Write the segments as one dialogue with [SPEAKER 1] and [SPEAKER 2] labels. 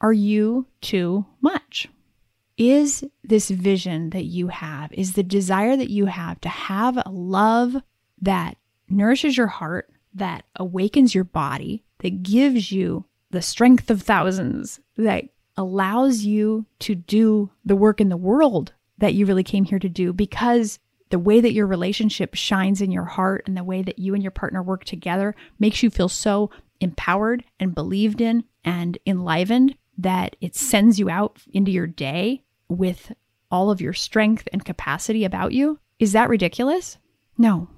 [SPEAKER 1] are you too much? Is this vision that you have, is the desire that you have to have a love that nourishes your heart, that awakens your body, that gives you the strength of thousands, that allows you to do the work in the world that you really came here to do because the way that your relationship shines in your heart and the way that you and your partner work together makes you feel so empowered and believed in and enlivened that it sends you out into your day with all of your strength and capacity about you. Is that ridiculous? No,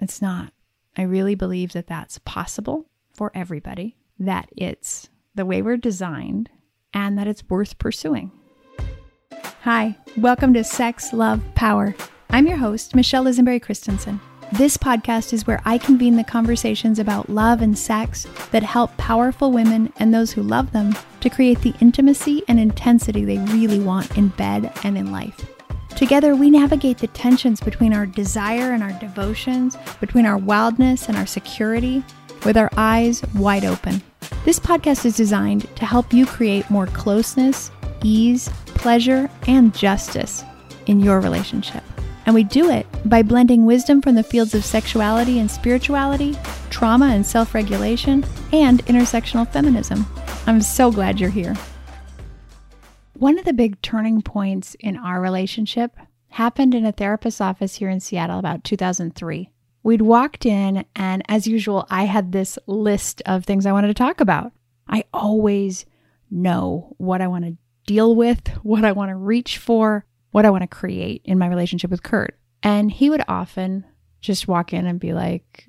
[SPEAKER 1] it's not. I really believe that that's possible for everybody, that it's the way we're designed, and that it's worth pursuing. Hi, welcome to Sex, Love, Power. I'm your host, Michelle Lisenberry Christensen. This podcast is where I convene the conversations about love and sex that help powerful women and those who love them to create the intimacy and intensity they really want in bed and in life. Together, we navigate the tensions between our desire and our devotions, between our wildness and our security, with our eyes wide open. This podcast is designed to help you create more closeness, ease, pleasure, and justice in your relationship. And we do it by blending wisdom from the fields of sexuality and spirituality, trauma and self regulation, and intersectional feminism. I'm so glad you're here. One of the big turning points in our relationship happened in a therapist's office here in Seattle about 2003. We'd walked in, and as usual, I had this list of things I wanted to talk about. I always know what I want to deal with, what I want to reach for, what I want to create in my relationship with Kurt. And he would often just walk in and be like,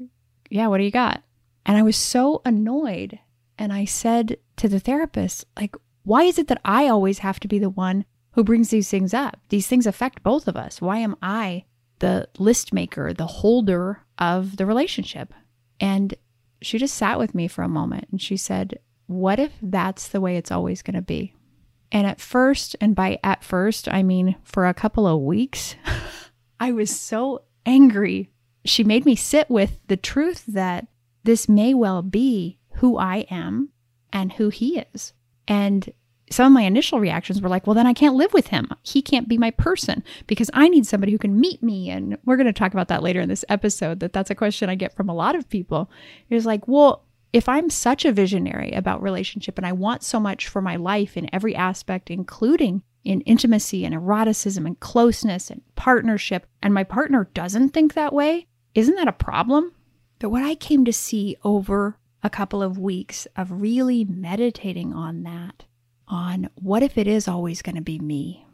[SPEAKER 1] Yeah, what do you got? And I was so annoyed. And I said to the therapist, like, why is it that I always have to be the one who brings these things up? These things affect both of us. Why am I the list maker, the holder of the relationship? And she just sat with me for a moment and she said, What if that's the way it's always going to be? And at first, and by at first, I mean for a couple of weeks, I was so angry. She made me sit with the truth that this may well be who I am and who he is. And some of my initial reactions were like, well, then I can't live with him. He can't be my person because I need somebody who can meet me. And we're going to talk about that later in this episode, that that's a question I get from a lot of people. It's like, well, if I'm such a visionary about relationship and I want so much for my life in every aspect, including in intimacy and eroticism and closeness and partnership, and my partner doesn't think that way, isn't that a problem? But what I came to see over a couple of weeks of really meditating on that, on what if it is always going to be me,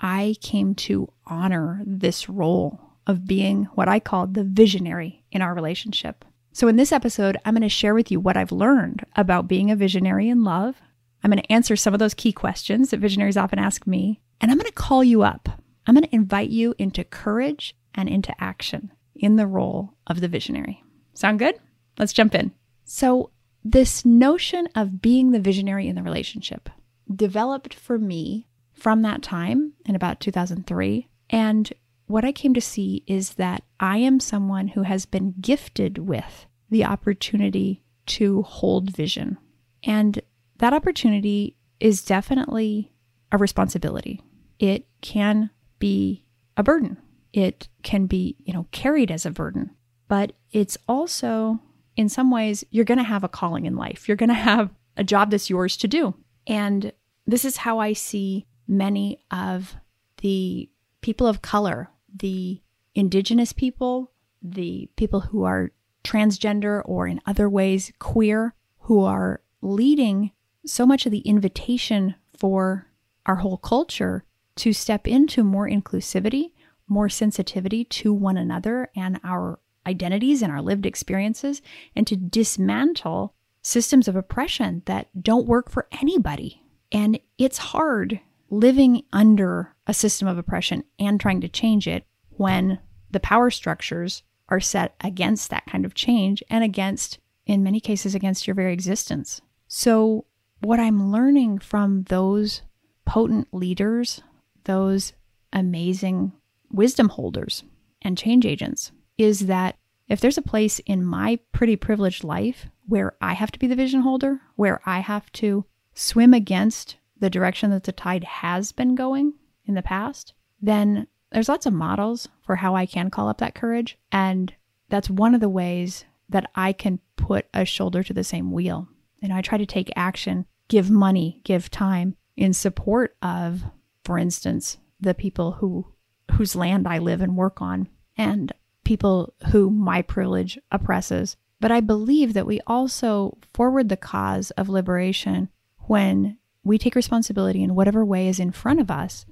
[SPEAKER 1] I came to honor this role of being what I called the visionary in our relationship. So, in this episode, I'm going to share with you what I've learned about being a visionary in love. I'm going to answer some of those key questions that visionaries often ask me. And I'm going to call you up. I'm going to invite you into courage and into action in the role of the visionary. Sound good? Let's jump in. So, this notion of being the visionary in the relationship developed for me from that time in about 2003. And what I came to see is that I am someone who has been gifted with the opportunity to hold vision. And that opportunity is definitely a responsibility. It can be a burden. It can be, you know, carried as a burden. But it's also in some ways you're going to have a calling in life. You're going to have a job that's yours to do. And this is how I see many of the people of color the indigenous people, the people who are transgender or in other ways queer, who are leading so much of the invitation for our whole culture to step into more inclusivity, more sensitivity to one another and our identities and our lived experiences, and to dismantle systems of oppression that don't work for anybody. And it's hard living under a system of oppression and trying to change it when the power structures are set against that kind of change and against, in many cases, against your very existence. So, what I'm learning from those potent leaders, those amazing wisdom holders and change agents, is that if there's a place in my pretty privileged life where I have to be the vision holder, where I have to swim against the direction that the tide has been going in the past, then there's lots of models for how I can call up that courage. And that's one of the ways that I can put a shoulder to the same wheel. And I try to take action, give money, give time in support of, for instance, the people who whose land I live and work on and people who my privilege oppresses. But I believe that we also forward the cause of liberation when we take responsibility in whatever way is in front of us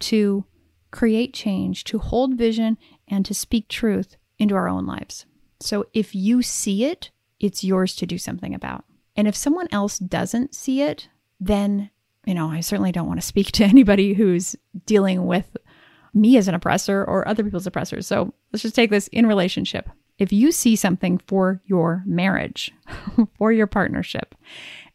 [SPEAKER 1] to create change, to hold vision, and to speak truth into our own lives. So if you see it, it's yours to do something about. And if someone else doesn't see it, then, you know, I certainly don't want to speak to anybody who's dealing with me as an oppressor or other people's oppressors. So let's just take this in relationship. If you see something for your marriage, for your partnership,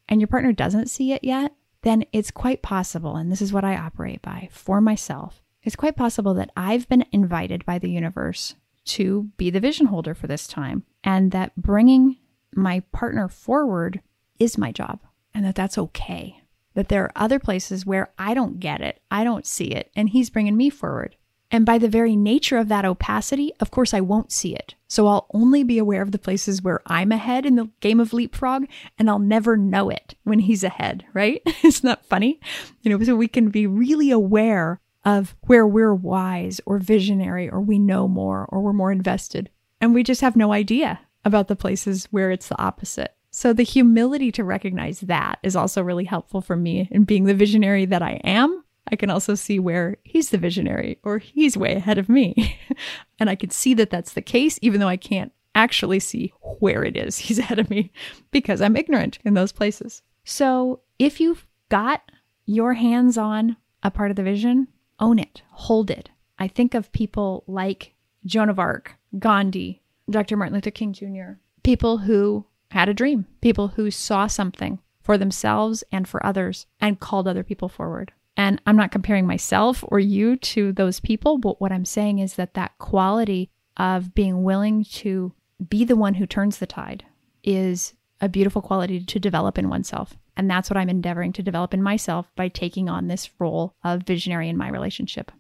[SPEAKER 1] and your partner doesn't see it yet, then it's quite possible, and this is what I operate by for myself, it's quite possible that I've been invited by the universe to be the vision holder for this time, and that bringing my partner forward is my job, and that that's okay. That there are other places where I don't get it, I don't see it, and he's bringing me forward. And by the very nature of that opacity, of course, I won't see it. So I'll only be aware of the places where I'm ahead in the game of leapfrog, and I'll never know it when he's ahead, right? Isn't that funny? You know, so we can be really aware of where we're wise or visionary or we know more or we're more invested. And we just have no idea about the places where it's the opposite. So the humility to recognize that is also really helpful for me in being the visionary that I am. I can also see where he's the visionary or he's way ahead of me. and I can see that that's the case, even though I can't actually see where it is he's ahead of me because I'm ignorant in those places. So if you've got your hands on a part of the vision, own it, hold it. I think of people like Joan of Arc, Gandhi, Dr. Martin Luther King Jr., people who had a dream, people who saw something for themselves and for others and called other people forward. And I'm not comparing myself or you to those people, but what I'm saying is that that quality of being willing to be the one who turns the tide is a beautiful quality to develop in oneself. And that's what I'm endeavoring to develop in myself by taking on this role of visionary in my relationship.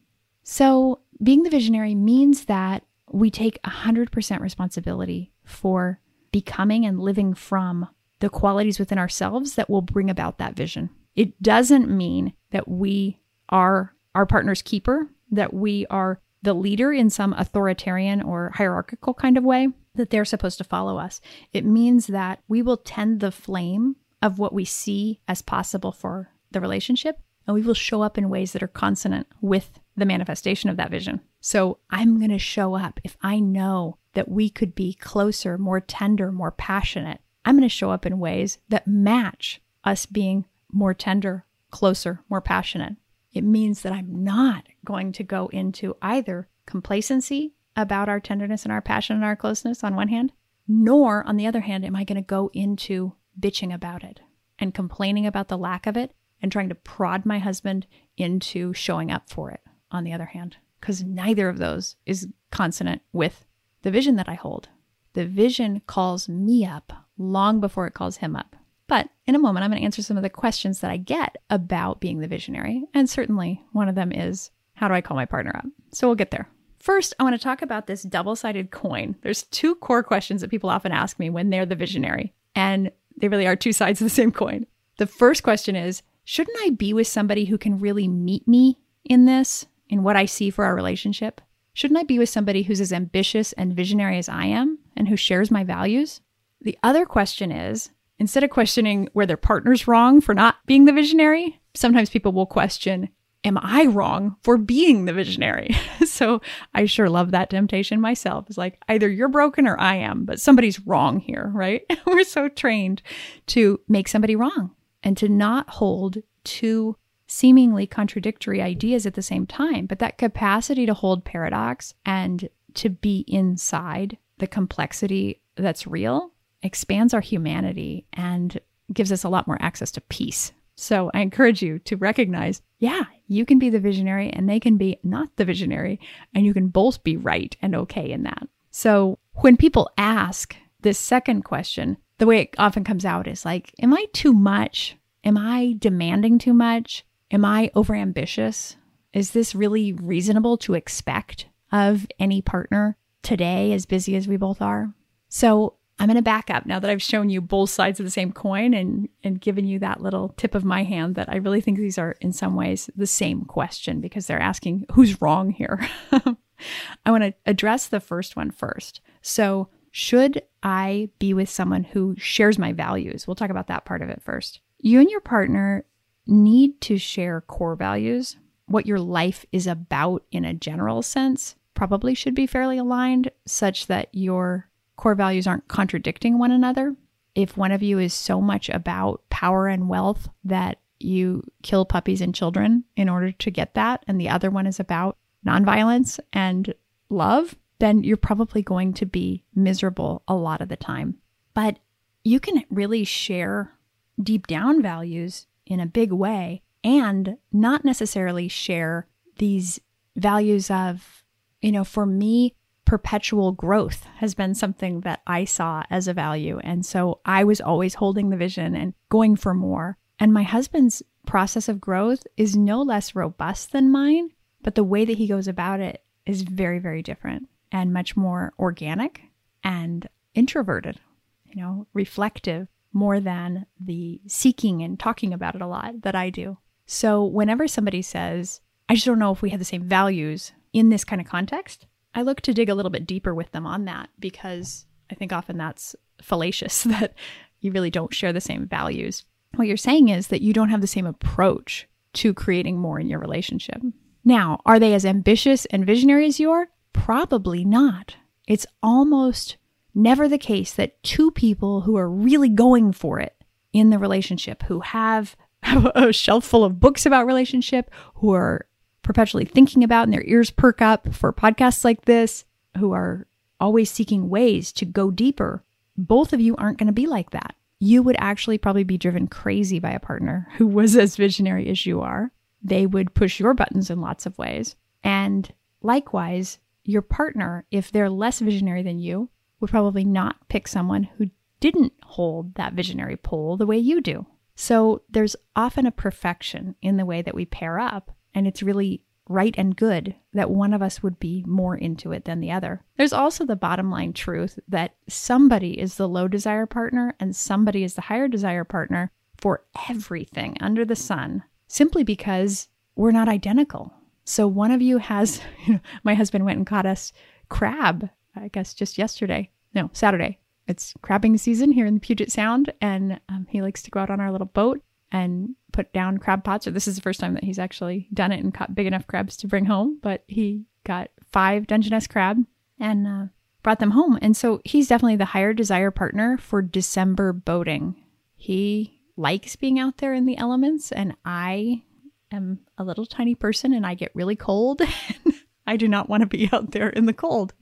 [SPEAKER 1] So, being the visionary means that we take 100% responsibility for becoming and living from the qualities within ourselves that will bring about that vision. It doesn't mean that we are our partner's keeper, that we are the leader in some authoritarian or hierarchical kind of way, that they're supposed to follow us. It means that we will tend the flame of what we see as possible for the relationship, and we will show up in ways that are consonant with the manifestation of that vision. So I'm going to show up if I know that we could be closer, more tender, more passionate. I'm going to show up in ways that match us being more tender, closer, more passionate. It means that I'm not going to go into either complacency about our tenderness and our passion and our closeness on one hand, nor on the other hand, am I going to go into bitching about it and complaining about the lack of it and trying to prod my husband into showing up for it on the other hand, because neither of those is consonant with the vision that I hold. The vision calls me up long before it calls him up. But in a moment, I'm going to answer some of the questions that I get about being the visionary. And certainly one of them is how do I call my partner up? So we'll get there. First, I want to talk about this double sided coin. There's two core questions that people often ask me when they're the visionary, and they really are two sides of the same coin. The first question is Shouldn't I be with somebody who can really meet me in this, in what I see for our relationship? Shouldn't I be with somebody who's as ambitious and visionary as I am and who shares my values? The other question is instead of questioning where their partner's wrong for not being the visionary, sometimes people will question am I wrong for being the visionary? so I sure love that temptation myself. It's like either you're broken or I am, but somebody's wrong here, right? We're so trained to make somebody wrong and to not hold two seemingly contradictory ideas at the same time. But that capacity to hold paradox and to be inside the complexity that's real expands our humanity and gives us a lot more access to peace so I encourage you to recognize, yeah, you can be the visionary and they can be not the visionary, and you can both be right and okay in that. So when people ask this second question, the way it often comes out is like, Am I too much? Am I demanding too much? Am I overambitious? Is this really reasonable to expect of any partner today, as busy as we both are? So I'm going to back up now that I've shown you both sides of the same coin and, and given you that little tip of my hand that I really think these are in some ways the same question because they're asking who's wrong here. I want to address the first one first. So, should I be with someone who shares my values? We'll talk about that part of it first. You and your partner need to share core values. What your life is about in a general sense probably should be fairly aligned, such that your core values aren't contradicting one another. If one of you is so much about power and wealth that you kill puppies and children in order to get that, and the other one is about nonviolence and love, then you're probably going to be miserable a lot of the time. But you can really share deep down values in a big way and not necessarily share these values of, you know, for me, perpetual growth has been something that I saw as a value. And so I was always holding the vision and going for more. And my husband's process of growth is no less robust than mine, but the way that he goes about it is very, very different and much more organic and introverted, you know, reflective more than the seeking and talking about it a lot that I do. So whenever somebody says, I just don't know if we have the same values in this kind of context, I look to dig a little bit deeper with them on that because I think often that's fallacious that you really don't share the same values. What you're saying is that you don't have the same approach to creating more in your relationship. Now, are they as ambitious and visionary as you are? Probably not. It's almost never the case that two people who are really going for it in the relationship, who have a shelf full of books about relationship, who are perpetually thinking about and their ears perk up for podcasts like this, who are always seeking ways to go deeper, both of you aren't going to be like that. You would actually probably be driven crazy by a partner who was as visionary as you are. They would push your buttons in lots of ways. And likewise, your partner, if they're less visionary than you, would probably not pick someone who didn't hold that visionary pull the way you do. So there's often a perfection in the way that we pair up and it's really right and good that one of us would be more into it than the other. There's also the bottom line truth that somebody is the low desire partner and somebody is the higher desire partner for everything under the sun simply because we're not identical. So one of you has, you know, my husband went and caught us crab, I guess just yesterday. No, Saturday. It's crabbing season here in the Puget Sound, and um, he likes to go out on our little boat and put down crab pots. Or this is the first time that he's actually done it and caught big enough crabs to bring home. But he got five Dungeness crab and uh, brought them home. And so he's definitely the higher desire partner for December boating. He likes being out there in the elements, and I am a little tiny person and I get really cold. I do not want to be out there in the cold.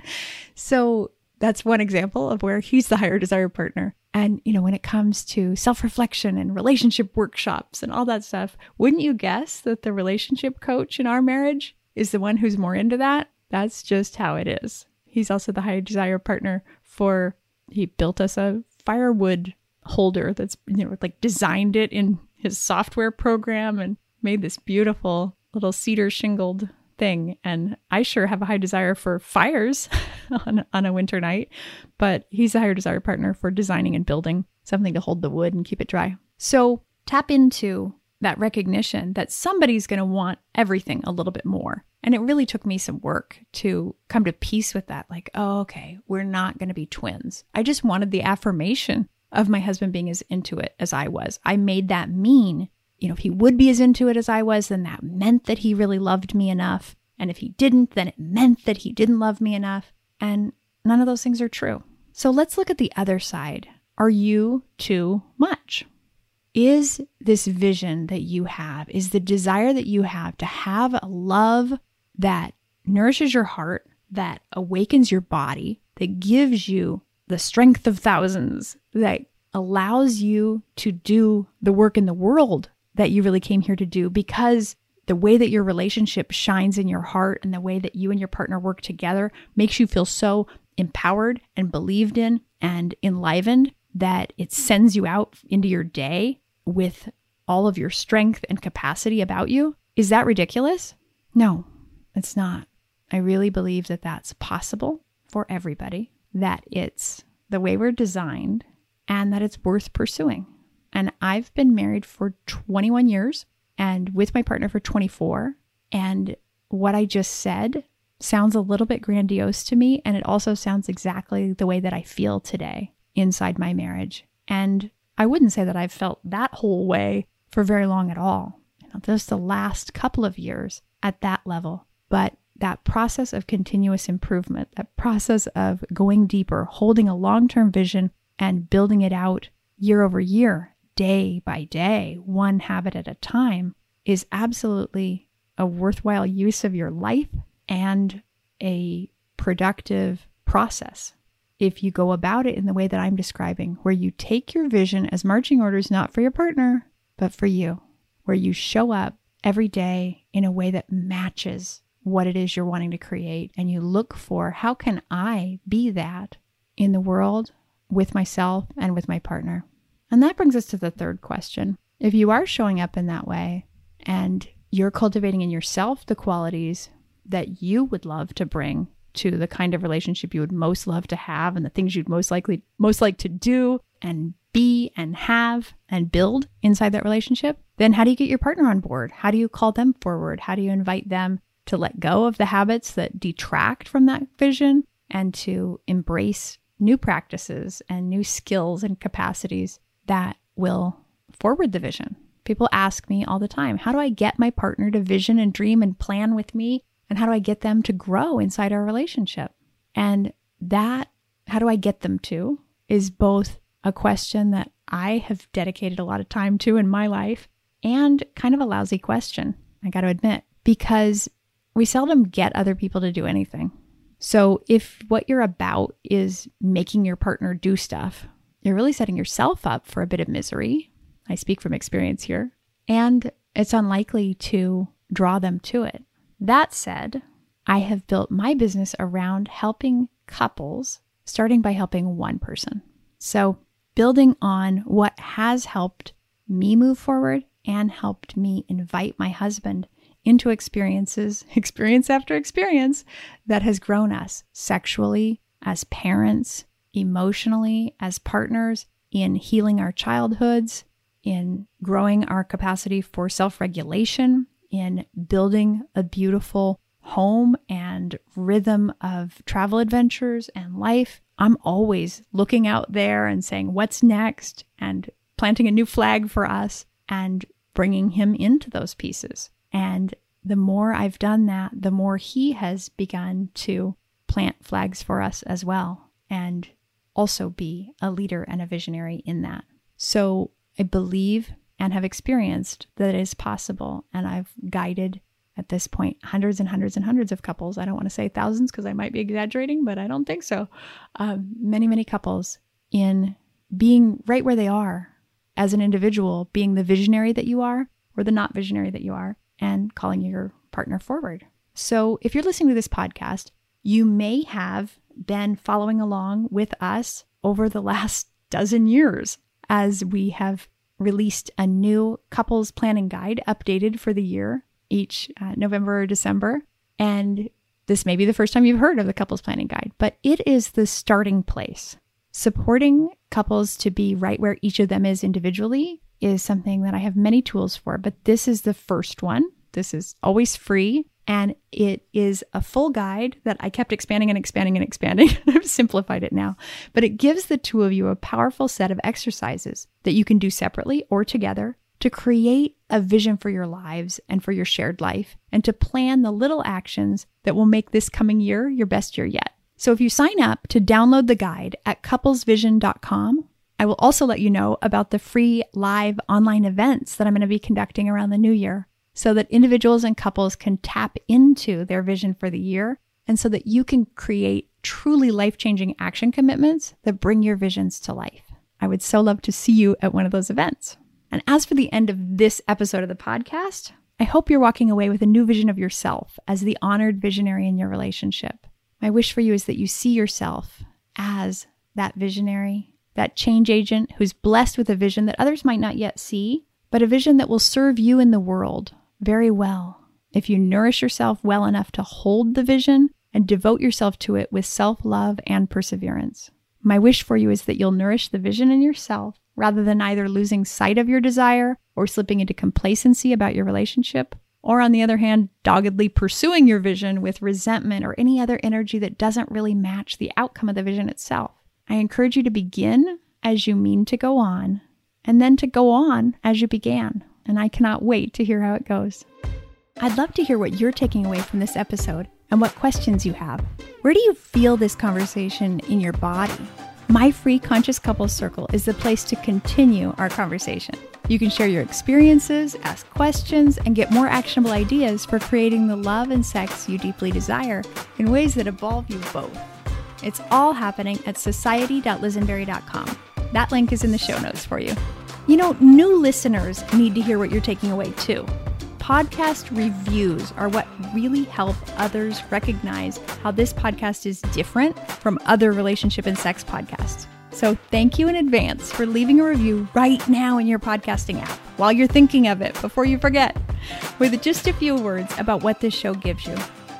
[SPEAKER 1] So that's one example of where he's the higher desire partner. And, you know, when it comes to self reflection and relationship workshops and all that stuff, wouldn't you guess that the relationship coach in our marriage is the one who's more into that? That's just how it is. He's also the higher desire partner for, he built us a firewood holder that's, you know, like designed it in his software program and made this beautiful little cedar shingled thing. And I sure have a high desire for fires on, on a winter night, but he's a higher desire partner for designing and building something to hold the wood and keep it dry. So tap into that recognition that somebody's going to want everything a little bit more. And it really took me some work to come to peace with that. Like, oh, okay, we're not going to be twins. I just wanted the affirmation of my husband being as into it as I was. I made that mean you know, if he would be as into it as I was, then that meant that he really loved me enough. And if he didn't, then it meant that he didn't love me enough. And none of those things are true. So let's look at the other side. Are you too much? Is this vision that you have, is the desire that you have to have a love that nourishes your heart, that awakens your body, that gives you the strength of thousands, that allows you to do the work in the world that you really came here to do because the way that your relationship shines in your heart and the way that you and your partner work together makes you feel so empowered and believed in and enlivened that it sends you out into your day with all of your strength and capacity about you. Is that ridiculous? No, it's not. I really believe that that's possible for everybody, that it's the way we're designed, and that it's worth pursuing. And I've been married for 21 years and with my partner for 24. And what I just said sounds a little bit grandiose to me. And it also sounds exactly the way that I feel today inside my marriage. And I wouldn't say that I've felt that whole way for very long at all. Just the last couple of years at that level. But that process of continuous improvement, that process of going deeper, holding a long term vision and building it out year over year, day by day, one habit at a time, is absolutely a worthwhile use of your life and a productive process. If you go about it in the way that I'm describing, where you take your vision as marching orders not for your partner, but for you, where you show up every day in a way that matches what it is you're wanting to create and you look for how can I be that in the world with myself and with my partner. And that brings us to the third question. If you are showing up in that way and you're cultivating in yourself the qualities that you would love to bring to the kind of relationship you would most love to have and the things you'd most likely most like to do and be and have and build inside that relationship, then how do you get your partner on board? How do you call them forward? How do you invite them to let go of the habits that detract from that vision and to embrace new practices and new skills and capacities that will forward the vision. People ask me all the time, how do I get my partner to vision and dream and plan with me? And how do I get them to grow inside our relationship? And that, how do I get them to, is both a question that I have dedicated a lot of time to in my life and kind of a lousy question, I got to admit, because we seldom get other people to do anything. So if what you're about is making your partner do stuff, you're really setting yourself up for a bit of misery. I speak from experience here. And it's unlikely to draw them to it. That said, I have built my business around helping couples, starting by helping one person. So, building on what has helped me move forward and helped me invite my husband into experiences, experience after experience, that has grown us sexually, as parents, emotionally, as partners, in healing our childhoods, in growing our capacity for self regulation, in building a beautiful home and rhythm of travel adventures and life. I'm always looking out there and saying, What's next? and planting a new flag for us and bringing him into those pieces. And the more I've done that, the more he has begun to plant flags for us as well and also be a leader and a visionary in that. So I believe and have experienced that it is possible. And I've guided at this point hundreds and hundreds and hundreds of couples. I don't want to say thousands because I might be exaggerating, but I don't think so. Um, many, many couples in being right where they are as an individual, being the visionary that you are or the not visionary that you are, and calling your partner forward. So, if you're listening to this podcast, you may have been following along with us over the last dozen years as we have released a new couples planning guide updated for the year each uh, November or December. And this may be the first time you've heard of the couples planning guide, but it is the starting place. Supporting couples to be right where each of them is individually is something that I have many tools for, but this is the first one. This is always free and it is a full guide that I kept expanding and expanding and expanding. I've simplified it now, but it gives the two of you a powerful set of exercises that you can do separately or together to create a vision for your lives and for your shared life and to plan the little actions that will make this coming year your best year yet. So if you sign up to download the guide at couplesvision.com I will also let you know about the free live online events that I'm going to be conducting around the new year so that individuals and couples can tap into their vision for the year and so that you can create truly life changing action commitments that bring your visions to life. I would so love to see you at one of those events. And as for the end of this episode of the podcast, I hope you're walking away with a new vision of yourself as the honored visionary in your relationship. My wish for you is that you see yourself as that visionary that change agent who's blessed with a vision that others might not yet see, but a vision that will serve you in the world very well if you nourish yourself well enough to hold the vision and devote yourself to it with self love and perseverance. My wish for you is that you'll nourish the vision in yourself rather than either losing sight of your desire or slipping into complacency about your relationship, or on the other hand, doggedly pursuing your vision with resentment or any other energy that doesn't really match the outcome of the vision itself. I encourage you to begin as you mean to go on, and then to go on as you began. And I cannot wait to hear how it goes. I'd love to hear what you're taking away from this episode and what questions you have. Where do you feel this conversation in your body? My free Conscious Couples Circle is the place to continue our conversation. You can share your experiences, ask questions, and get more actionable ideas for creating the love and sex you deeply desire in ways that evolve you both. It's all happening at society.lisenberry.com. That link is in the show notes for you. You know, new listeners need to hear what you're taking away too. Podcast reviews are what really help others recognize how this podcast is different from other relationship and sex podcasts. So, thank you in advance for leaving a review right now in your podcasting app while you're thinking of it before you forget, with just a few words about what this show gives you.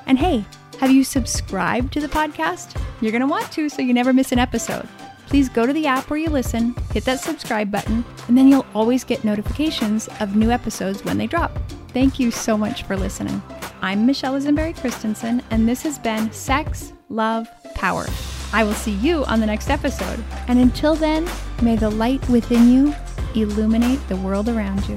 [SPEAKER 1] And hey, have you subscribed to the podcast? You're going to want to so you never miss an episode. Please go to the app where you listen, hit that subscribe button, and then you'll always get notifications of new episodes when they drop. Thank you so much for listening. I'm Michelle Lisenberry Christensen, and this has been Sex, Love, Power. I will see you on the next episode. And until then, may the light within you illuminate the world around you.